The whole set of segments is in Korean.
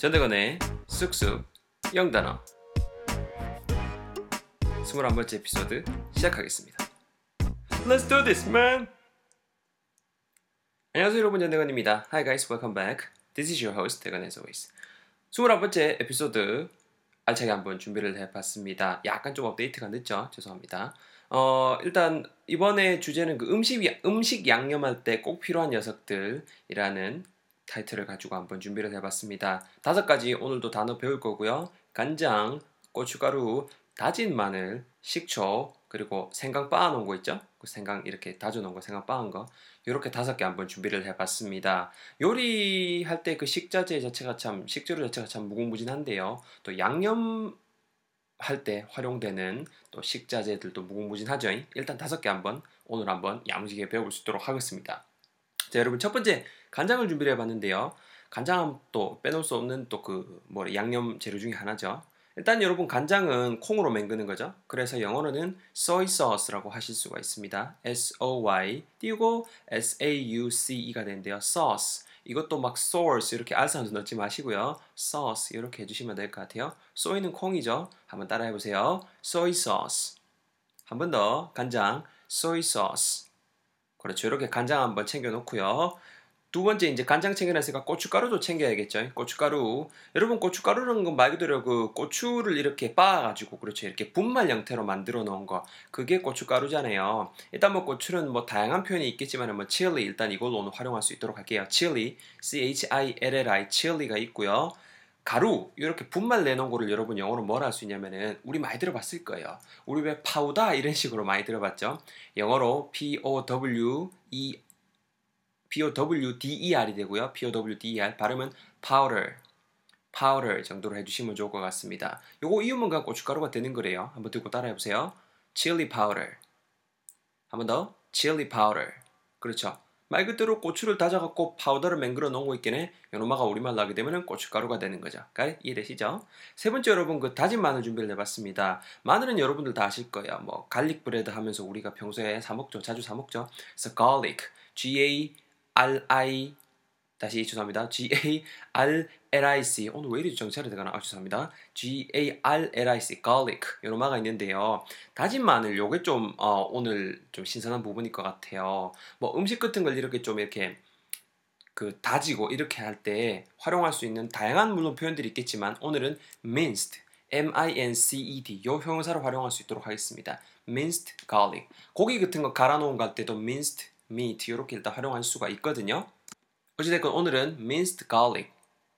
전대건의 쑥쑥 영단어 21번째 에피소드 시작하겠습니다. Let's do this, man! 안녕하세요 여러분 전대건입니다. Hi guys, welcome back. This is your host 대건 as always. 21번째 에피소드 알차게 한번 준비를 해봤습니다. 약간 좀 업데이트가 늦죠? 죄송합니다. 어, 일단 이번에 주제는 그 음식 음식 양념할 때 꼭 필요한 녀석들이라는 타이틀을 가지고 한번 준비를 해봤습니다. 다섯 가지 오늘도 단어 배울 거고요. 간장, 고춧가루, 다진 마늘, 식초, 그리고 생강 빻아놓은 거 있죠? 그 생강 이렇게 다져놓은 거, 생강 빻은 거. 이렇게 다섯 개 한번 준비를 해봤습니다. 요리할 때 그 식자재 자체가 참, 식재료 자체가 참 무궁무진한데요. 또 양념 할때 활용되는 또 식자재들도 무궁무진하죠. 일단 다섯 개 한번 오늘 한번 야무지게 배워볼 수 있도록 하겠습니다. 자, 여러분 첫 번째 간장을 준비를 해봤는데요. 간장은 또 빼놓을 수 없는 또 그 뭐 양념 재료 중에 하나죠. 일단 여러분 간장은 콩으로 맹그는 거죠. 그래서 영어로는 soy sauce라고 하실 수가 있습니다. S O Y 띄우고 S A U C E가 되는데요. sauce 이것도 막 source 이렇게 알사운드 넣지 마시고요. sauce 이렇게 해주시면 될 것 같아요. soy는 콩이죠. 한번 따라해 보세요. soy sauce 한 번 더 간장 soy sauce 그렇죠. 이렇게 간장 한번 챙겨 놓고요. 두 번째 이제 간장 챙겨놨으니까 고춧가루도 챙겨야겠죠. 고춧가루. 여러분 고춧가루는 말 그대로 그 고추를 이렇게 빻아가지고 그렇죠. 이렇게 분말 형태로 만들어 놓은 거. 그게 고춧가루잖아요. 일단 뭐 고추는 뭐 다양한 표현이 있겠지만 뭐 칠리 일단 이걸로 오늘 활용할 수 있도록 할게요. 칠리, C H I L L I 칠리가 있고요. 가루 이렇게 분말 내놓은 거를 여러분 영어로 뭐라 할 수 있냐면은 우리 많이 들어봤을 거예요. 우리 왜 파우다 이런 식으로 많이 들어봤죠. 영어로 P O W E P O W D E R이 되고요. P O W D E R 발음은 powder, powder 정도로 해주시면 좋을 것 같습니다. 요거 이유만 간 고춧가루가 되는 거래요. 한번 듣고 따라해 보세요. chili powder. 한번 더. chili powder. 그렇죠. 말 그대로 고추를 다져갖고 파우더를 맹글어 놓은 거 있겠네. 요놈아가 우리말로 하게 되면 고춧가루가 되는 거죠. 이해되시죠? 세 번째 여러분 그 다진 마늘 준비를 해봤습니다. 마늘은 여러분들 다 아실 거예요. 뭐 garlic bread 하면서 우리가 평소에 사 먹죠. 자주 사 먹죠. 그래서 garlic, G A R I 다시 죄송합니다. G A R L I C 오늘 왜 이리 정찰이 되가나? 아 죄송합니다. G A R L I C garlic 요놈아가 있는데요. 다진 마늘 요게 좀 어, 오늘 좀 신선한 부분일 것 같아요. 뭐 음식 같은 걸 이렇게 좀 이렇게 그 다지고 이렇게 할 때 활용할 수 있는 다양한 물론 표현들이 있겠지만 오늘은 minced M-I-N-C-E-D 요 형용사를 활용할 수 있도록 하겠습니다. minced garlic 고기 같은 거 갈아 놓은 갈 때도 minced meat 이렇게 일단 활용할 수가 있거든요. 어찌됐건 오늘은 minced garlic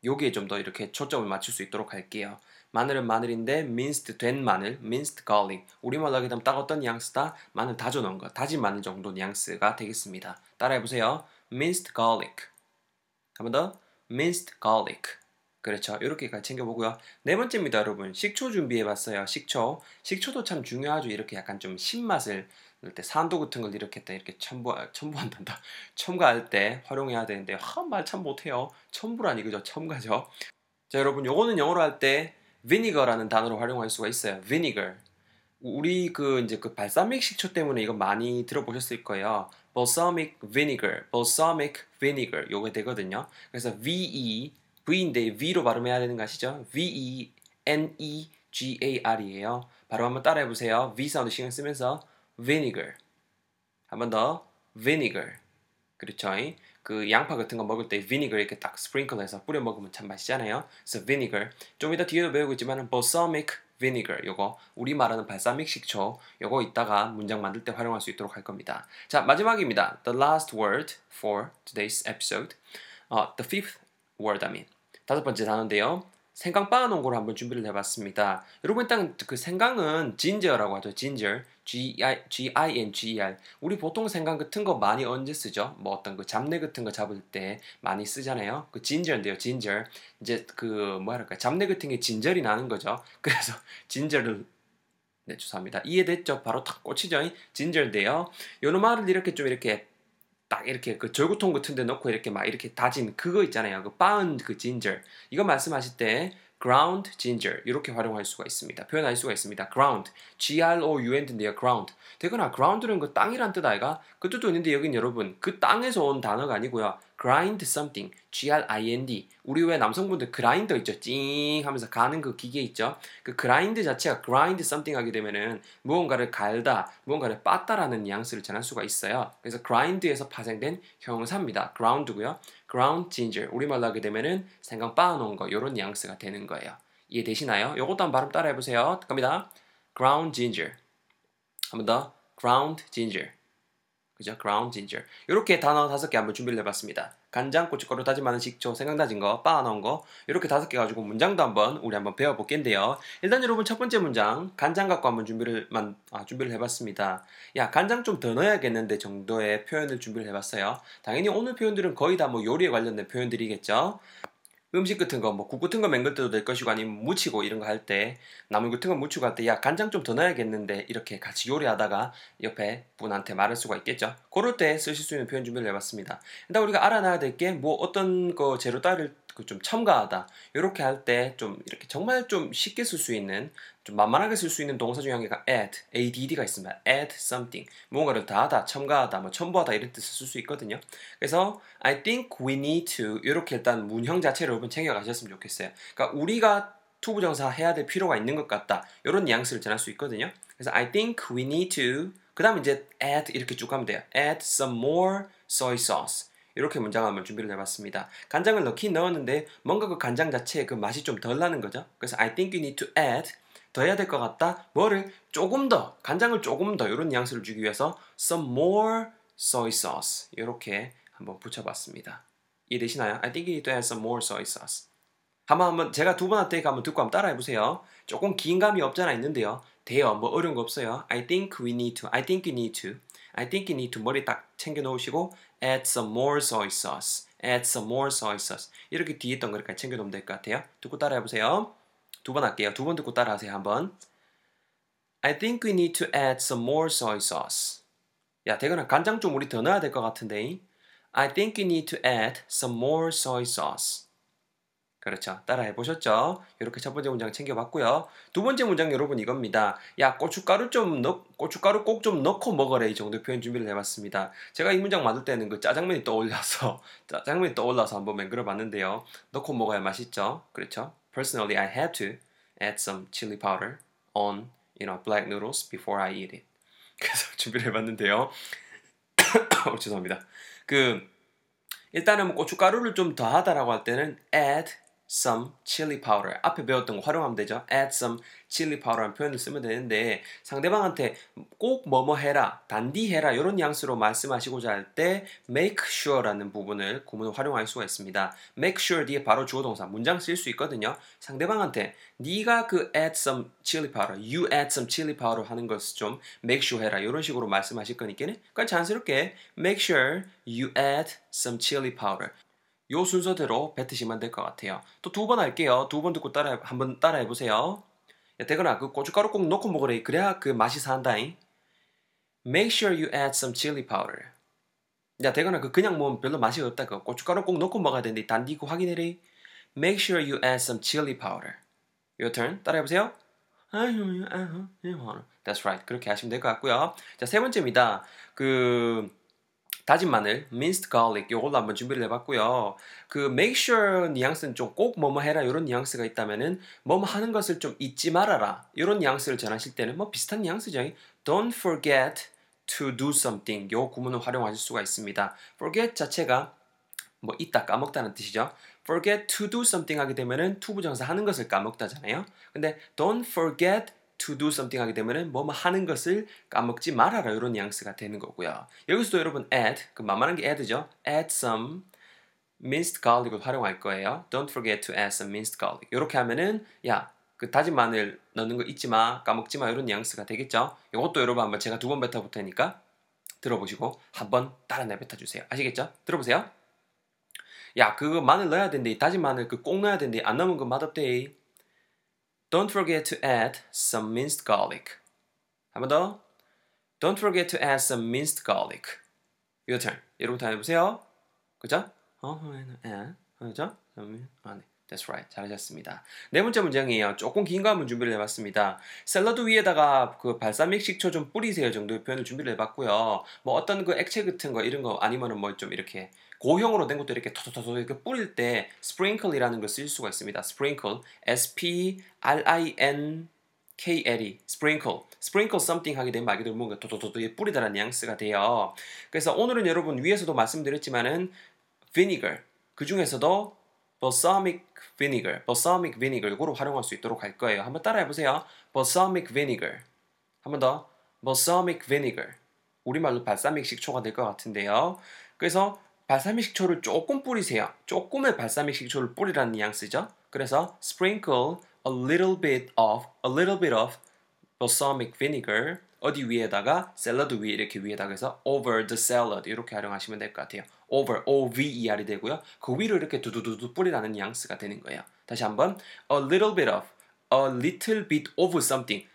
여기에 좀 더 이렇게 초점을 맞출 수 있도록 할게요. 마늘은 마늘인데 minced 된 마늘, minced garlic. 우리말로 하게 되면 딱 어떤 뉘앙스다? 마늘 다져 놓은 거, 다진 마늘 정도 뉘앙스가 되겠습니다. 따라해 보세요. minced garlic. 한 번 더. minced garlic. 그렇죠. 이렇게까지 챙겨보고요. 네 번째입니다, 여러분. 식초 준비해봤어요. 식초. 식초도 참 중요하죠. 이렇게 약간 좀 신맛을 때 산도 같은 걸 이렇게 딱 이렇게 첨부 첨부한단다. 첨가할 때 활용해야 되는데 한말 참 못해요. 첨부라니 그죠? 첨가죠. 자, 여러분 요거는 영어로 할 때 vinegar라는 단어로 활용할 수가 있어요. vinegar. 우리 그 이제 그 발사믹 식초 때문에 이거 많이 들어보셨을 거예요. balsamic vinegar, balsamic vinegar 요게 되거든요. 그래서 V-E, V인데 V로 발음해야 되는 거 아시죠? V-E-N-E-G-A-R이에요. 바로 한번 따라해 보세요. V 사운드 신경 쓰면서 vinegar. 한 번 더 vinegar. 그렇죠? 그 양파 같은 거 먹을 때 vinegar 이렇게 딱 스프링클해서 뿌려 먹으면 참 맛있잖아요. 그래서 vinegar. 좀 이따 뒤에도 배우겠지만 balsamic vinegar 요거 우리 말하는 발사믹 식초 요거 이따가 문장 만들 때 활용할 수 있도록 할 겁니다. 자 마지막입니다. The last word for today's episode. 어, the fifth word I mean. 다섯 번째 단어인데요. 생강 빻아놓은 걸 한번 준비를 해봤습니다. 여러분 일단 그 생강은 진저라고 하죠. 진저. G-I-N-G-E-R. 우리 보통 생강 같은 거 많이 언제 쓰죠? 뭐 어떤 그 잡내 같은 거 잡을 때 많이 쓰잖아요. 그 진저인데요. 진저. 이제 그 뭐랄까 잡내 같은 게 진절이 나는 거죠. 그래서 진저를 네, 죄송합니다. 이해됐죠? 바로 탁 꽂히죠? 진저인데요. 요놈 말을 이렇게 좀 이렇게 딱 이렇게 그 절구통 같은 데 넣고 이렇게 막 이렇게 다진 그거 있잖아요. 그 빻은 그 진저. 이거 말씀하실 때 ground ginger 이렇게 활용할 수가 있습니다. 표현할 수가 있습니다. ground, G-R-O-U-N인데요. ground. 되거나 ground는 그 땅이란 뜻 아이가? 그 뜻도 있는데 여긴 여러분 그 땅에서 온 단어가 아니고요. Grind something, G-R-I-N-D. 우리 왜 남성분들 그라인더 있죠? 찡 하면서 가는 그 기계 있죠? 그 그라인드 자체가 grind something 하게 되면은 무언가를 갈다, 무언가를 빻다라는 뉘앙스를 전할 수가 있어요. 그래서 grind에서 파생된 형용사입니다. ground고요. ground ginger. 우리말로 하게 되면은 생강 빻아놓은 거, 요런 뉘앙스가 되는 거예요. 이해되시나요? 요것도 한번 발음 따라 해보세요. 갑니다. ground ginger. 한번 더. ground ginger. 그죠? ground ginger. 이렇게 단어 다섯 개 한번 준비를 해봤습니다. 간장, 고춧가루, 다진 마늘, 식초, 생강 다진 거, 빻아 넣은 거 이렇게 다섯 개 가지고 문장도 한번 우리 한번 배워볼게요. 일단 여러분 첫 번째 문장 간장 갖고 한번 준비를 만, 아, 준비를 해봤습니다. 야 간장 좀 더 넣어야겠는데 정도의 표현을 준비를 해봤어요. 당연히 오늘 표현들은 거의 다 뭐 요리에 관련된 표현들이겠죠. 음식 같은 거, 뭐 국 같은 거 맹글 때도 될 것이고 아니면 무치고 이런 거 할 때 나물 같은 거 무치고 할 때 야 간장 좀 더 넣어야겠는데 이렇게 같이 요리하다가 옆에 분한테 말할 수가 있겠죠. 그럴 때 쓰실 수 있는 표현 준비를 해봤습니다. 일단 우리가 알아놔야 될 게 뭐 어떤 거 재료 따를 좀 첨가하다 이렇게 할 때 좀 이렇게 정말 좀 쉽게 쓸 수 있는 좀 만만하게 쓸 수 있는 동사 중에 한 개가 add, add가 있습니다. add something 무언가를 더하다, 첨가하다, 뭐 첨부하다 이런 뜻을 쓸 수 있거든요. 그래서 I think we need to 이렇게 일단 문형 자체를 여러분 챙겨가셨으면 좋겠어요. 그러니까 우리가 to부정사 해야 될 필요가 있는 것 같다 이런 뉘앙스를 전할 수 있거든요. 그래서 I think we need to 그 다음에 이제 add 이렇게 쭉 가면 돼요. add some more soy sauce 이렇게 문장을 한번 준비를 해봤습니다. 간장을 넣긴 넣었는데 뭔가 그 간장 자체의 그 맛이 좀 덜 나는 거죠. 그래서 I think you need to add 더 해야 될 것 같다. 뭐를 조금 더 간장을 조금 더 이런 뉘앙스를 주기 위해서 some more soy sauce 이렇게 한번 붙여봤습니다. 이해되시나요? I think you need to add some more soy sauce. 한번 한번 제가 두 테니까 한번 듣고 한번 따라해 보세요. 조금 긴 감이 없잖아 있는데요. 돼요. 뭐 어려운 거 없어요. I think we need to. I think you need to. I think you need to 머리 딱 챙겨 놓으시고 add some more soy sauce. add some more soy sauce. 이렇게 뒤에 있던 거까지 챙겨 놓으면 될 것 같아요. 듣고 따라해 보세요. 두 번 할게요. 두 번 듣고 따라하세요. 한번. I think we need to add some more soy sauce. 야, 대건아 간장 좀 우리 더 넣어야 될 것 같은데. I think you need to add some more soy sauce. 그렇죠. 따라해 보셨죠? 이렇게 첫 번째 문장 챙겨봤고요. 두 번째 문장 여러분 이겁니다. 야 고춧가루 좀 넣, 고춧가루 꼭 좀 넣고 먹어라 이 정도 표현 준비를 해봤습니다. 제가 이 문장 만들 때는 그 짜장면이 떠올라서 짜장면이 떠올라서 한번 맹글어봤는데요. 넣고 먹어야 맛있죠. 그렇죠? Personally, I had to add some chili powder on you know black noodles before I eat it. 그래서 준비를 해봤는데요. 어, 죄송합니다. 그 일단은 뭐 고춧가루를 좀 더하다라고 할 때는 add some chili powder. 앞에 배웠던 거 활용하면 되죠. add some chili powder라는 표현을 쓰면 되는데 상대방한테 꼭 뭐뭐 해라, 단디 해라 이런 뉘앙스로 말씀하시고자 할 때 make sure라는 부분을 구문을 활용할 수가 있습니다. make sure 뒤에 바로 주어 동사 문장 쓸 수 있거든요. 상대방한테 네가 그 add some chili powder, you add some chili powder 하는 것을 좀 make sure 해라 이런 식으로 말씀하실 거니까는 그러니까 자연스럽게 make sure you add some chili powder. 요 순서대로 뱉으시면 될 것 같아요. 또 두 번 할게요. 두 번 듣고 따라 한번 따라해 보세요. 야, 대건아 그 고춧가루 꼭 넣고 먹으래. 그래야 그 맛이 산다잉. Make sure you add some chili powder. 야 대건아 그 그냥 먹으면 별로 맛이 없다. 그 고춧가루 꼭 넣고 먹어야 되는데 단디 그 확인해래. Make sure you add some chili powder. Your turn. 따라해 보세요. That's right. 그렇게 하시면 될 것 같고요. 자, 세 번째입니다. 그 다진 마늘, minced garlic 요걸로 한번 준비를 해봤고요. 그 make sure 뉘앙스는 좀 꼭 뭐뭐 해라 이런 뉘앙스가 있다면은 뭐뭐 하는 것을 좀 잊지 말아라 이런 뉘앙스를 전하실 때는 뭐 비슷한 뉘앙스죠. Don't forget to do something 요 구문을 활용하실 수가 있습니다. forget 자체가 뭐 있다 까먹다는 뜻이죠. forget to do something 하게 되면은 to 부정사 하는 것을 까먹다잖아요. 근데 don't forget to do something 하게 되면은 뭐뭐 하는 것을 까먹지 말아라 이런 뉘앙스가 되는 거고요. 여기서도 여러분 add 그 만만한 게 add죠. add some minced garlic을 활용할 거예요. Don't forget to add some minced garlic. 이렇게 하면은 야 그 다진 마늘 넣는 거 잊지 마, 까먹지 마 이런 뉘앙스가 되겠죠. 이것도 여러분 한번 제가 두 번 뱉어 볼 테니까 들어보시고 한번 따라 내뱉어 주세요. 아시겠죠? 들어보세요. 야, 그거 마늘 넣어야 된대. 다진 마늘 그 꼭 넣어야 된대. 안 넣으면 그 맛없대. Don't forget to add some minced garlic. 한 번 더. Don't forget to add some minced garlic. Your turn. 여러분 다 해보세요. 그죠? 어, 에, 그죠? 아, 네. That's right. 잘하셨습니다. 네 번째 문장이에요. 조금 긴 거 한번 준비를 해봤습니다. 샐러드 위에다가 그 발사믹 식초 좀 뿌리세요 정도의 표현을 준비를 해봤고요. 뭐 어떤 그 액체 같은 거 이런 거 아니면은 뭐 좀 이렇게 고형으로 된 것도 이렇게 토토토토 이렇게 뿌릴 때 sprinkle이라는 걸 쓸 수가 있습니다. sprinkle, s p r i n k l e, sprinkle, sprinkle something 하게 되면 말 그대로 뭔가 토토토토 뿌리다라는 뉘앙스가 돼요. 그래서 오늘은 여러분 위에서도 말씀드렸지만은 vinegar 그 중에서도 balsamic vinegar, balsamic vinegar 이거로 활용할 수 있도록 할 거예요. 한번 따라해 보세요. balsamic vinegar. 한번 더. balsamic vinegar. 우리말로 발사믹 식초가 될 것 같은데요. 그래서 발사믹 식초를 조금 뿌리세요. 조금의 발사믹 식초를 뿌리라는 뉘앙스죠. 그래서 sprinkle a little bit of a little bit of balsamic vinegar 어디 위에다가 샐러드 위에 이렇게 위에다가 해서 over the salad 이렇게 활용하시면 될 것 같아요. over o v e r이 되고요. 그 위로 이렇게 두두두두 뿌리라는 뉘앙스가 되는 거예요. 다시 한번 a little bit of a little bit of something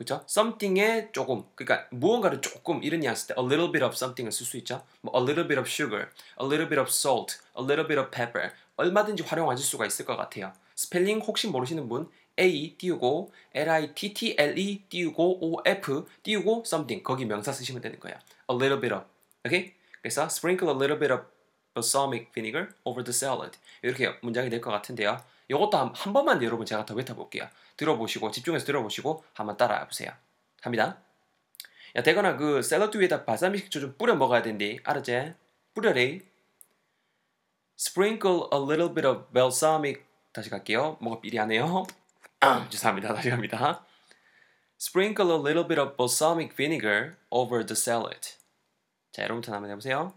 그죠? something에 조금 그러니까 무언가를 조금 이런 뉘앙스 때 a little bit of something을 쓸 수 있죠. 뭐 a little bit of sugar, a little bit of salt, a little bit of pepper 얼마든지 활용하실 수가 있을 것 같아요. 스펠링 혹시 모르시는 분 A 띄우고 L-I-T-T-L-E 띄우고 O-F 띄우고 something 거기 명사 쓰시면 되는 거예요. A little bit of. 오케이? 그래서 sprinkle a little bit of balsamic vinegar over the salad. 이렇게 문장이 될 것 같은데요. 이것도 한, 한 번만 여러분 제가 더 뱉어볼게요. 들어보시고 집중해서 들어보시고 한번 따라해 보세요. 갑니다. 야 대거나 그 샐러드 위에다 발사믹 식초 좀 뿌려 먹어야 된대. 알았지? 뿌려래. Sprinkle a little bit of balsamic 다시 갈게요. 뭐가 삐리하네요. 죄송합니다. 다시 갑니다. Sprinkle a little bit of balsamic vinegar over the salad. 자, 여러분부터 한번 해보세요.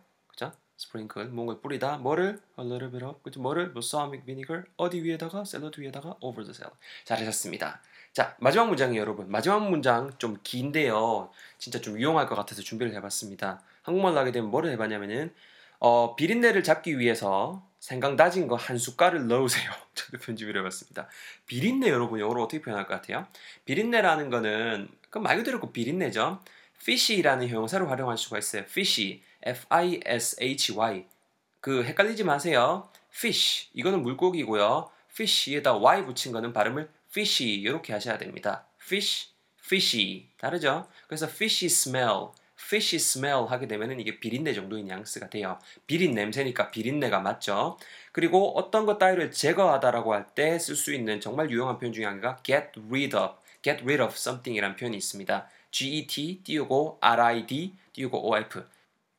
Sprinkle, 뭔가 뿌리다. 뭐를? A little bit of. 그죠? 뭐를? balsamic vinegar. 어디 위에다가? 샐러드 위에다가 over the salad. 잘하셨습니다. 자, 마지막 문장이에요, 여러분. 마지막 문장 좀 긴데요. 진짜 좀 유용할 것 같아서 준비를 해봤습니다. 한국말로 하게 되면 뭐를 해봤냐면은 어, 비린내를 잡기 위해서 생강 다진 거 한 숟갈을 넣으세요. 저도 편집을 해봤습니다. 비린내 여러분 영어로 어떻게 표현할 것 같아요? 비린내라는 거는 그말 그대로 그 비린내죠. fishy라는 형용사를 활용할 수가 있어요. fishy, f-i-s-h-y. 그 헷갈리지 마세요. fish 이거는 물고기고요. fish에다 y 붙인 거는 발음을 fishy 이렇게 하셔야 됩니다. fish, fishy 다르죠? 그래서 fishy smell fishy smell 하게 되면은 이게 비린내 정도의 뉘앙스가 돼요. 비린 냄새니까 비린내가 맞죠. 그리고 어떤 것 따위를 제거하다라고 할 때 쓸 수 있는 정말 유용한 표현 중에 하나가 get rid of, get rid of something이라는 표현이 있습니다. get 띄우고 rid 띄우고 of.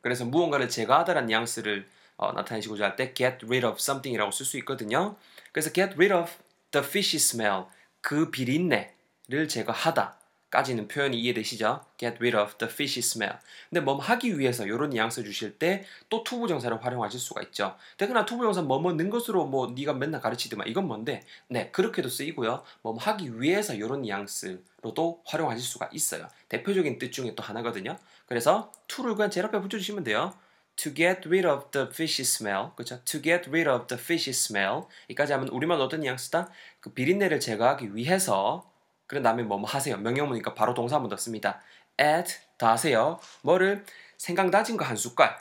그래서 무언가를 제거하다라는 뉘앙스를 어, 나타내시고자 할 때 get rid of something이라고 쓸 수 있거든요. 그래서 get rid of the fishy smell 그 비린내를 제거하다. 까지는 표현이 이해되시죠? Get rid of the fishy smell. 근데 뭐 하기 위해서 이런 뉘앙스 주실 때 또 to부정사를 활용하실 수가 있죠. 대그나 to부정사 뭐뭐 는 것으로 뭐 네가 맨날 가르치더만 이건 뭔데? 네 그렇게도 쓰이고요. 뭐 하기 위해서 이런 뉘앙스로도 활용하실 수가 있어요. 대표적인 뜻 중에 또 하나거든요. 그래서 to를 그냥 제일 앞에 붙여주시면 돼요. To get rid of the fishy smell, 그렇죠? To get rid of the fishy smell. 이까지 하면 우리말 어떤 뉘앙스다? 그 비린내를 제거하기 위해서 그런 다음에 뭐, 뭐 하세요. 명령문이니까 바로 동사 한번 넣습니다. add 다 하세요. 뭐를 생강 다진 거 한 숟갈.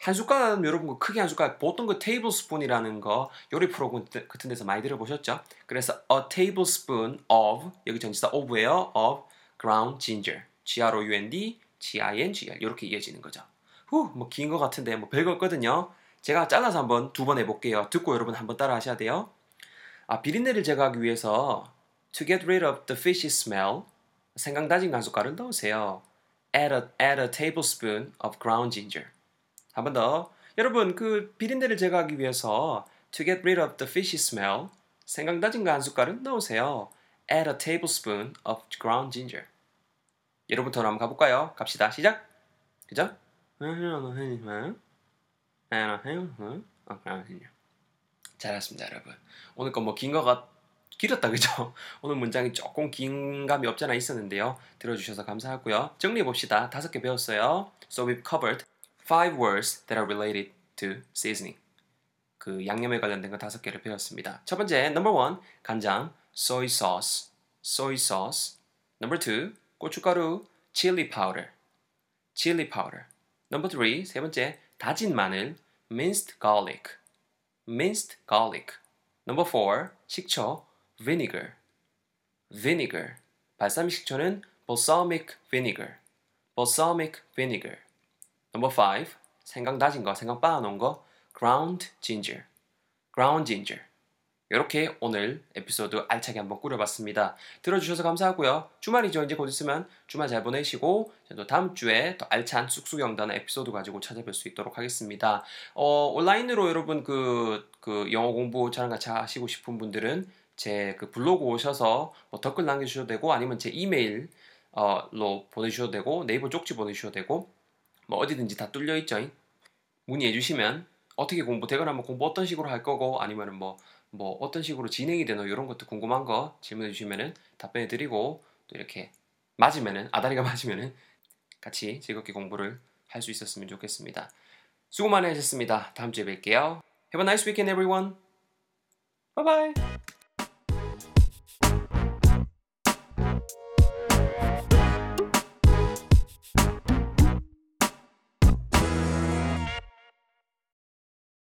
한 숟갈은 여러분 그 크게 한 숟갈 보통 그 테이블스푼이라는 거 요리 프로그램 같은 데서 많이 들어보셨죠? 그래서 a tablespoon of 여기 전치사 of예요. of ground ginger. G-R-O-U-N-D, G-I-N-G-R 이렇게 이어지는 거죠. 후, 뭐 긴 거 같은데 뭐 별거 없거든요. 제가 잘라서 한번 두 번 해볼게요. 듣고 여러분 한번 따라 하셔야 돼요. 아 비린내를 제거하기 위해서 To get rid of the fishy smell, 생강 다진 한 숟갈을 넣으세요. Add a, add a tablespoon of ground ginger. 한 번 더. 여러분, 그 비린내를 제거하기 위해서 to get rid of the fishy smell, 생강 다진 한 숟갈을 넣으세요. Add a tablespoon of ground ginger. 여러분부터 한번 가볼까요? 갑시다. 시작. 그죠? 잘했습니다, 여러분. 오늘 거뭐긴 거 같. 길었다 그죠? 오늘 문장이 조금 긴 감이 없잖아 있었는데요. 들어주셔서 감사하고요. 정리해 봅시다. 다섯 개 배웠어요. So we've covered five words that are related to seasoning. 그 양념에 관련된 거 다섯 개를 배웠습니다. 첫 번째, number one, 간장, soy sauce, soy sauce. number two, 고춧가루, chili powder, chili powder. number three, 세 번째, 다진 마늘, minced garlic, minced garlic. Number four, 식초, vinegar. vinegar. 발사믹 식초는 balsamic vinegar. balsamic vinegar. Number five, 생강 다진 거, 생강 빻아놓은 거, ground ginger. ground ginger. 이렇게 오늘 에피소드 알차게 한번 꾸려봤습니다. 들어주셔서 감사하고요. 주말이죠. 이제 곧 있으면 주말 잘 보내시고 또 다음 주에 더 알찬 쑥쑥 영단의 에피소드 가지고 찾아뵐 수 있도록 하겠습니다. 어, 온라인으로 여러분 그, 그 영어 공부 저랑 같이 하시고 싶은 분들은 제 그 블로그 오셔서 뭐 댓글 남겨주셔도 되고 아니면 제 이메일로 보내주셔도 되고 네이버 쪽지 보내주셔도 되고 뭐 어디든지 다 뚫려 있죠. 문의해 주시면 어떻게 공부 되거나 뭐 공부 어떤 식으로 할 거고 아니면은 뭐뭐 어떤 식으로 진행이 되노 이런 것도 궁금한 거 질문해 주시면은 답변해 드리고 또 이렇게 맞으면은 아다리가 맞으면은 같이 즐겁게 공부를 할 수 있었으면 좋겠습니다. 수고 많이 하셨습니다. 다음 주에 뵐게요. Have a nice weekend everyone. Bye bye.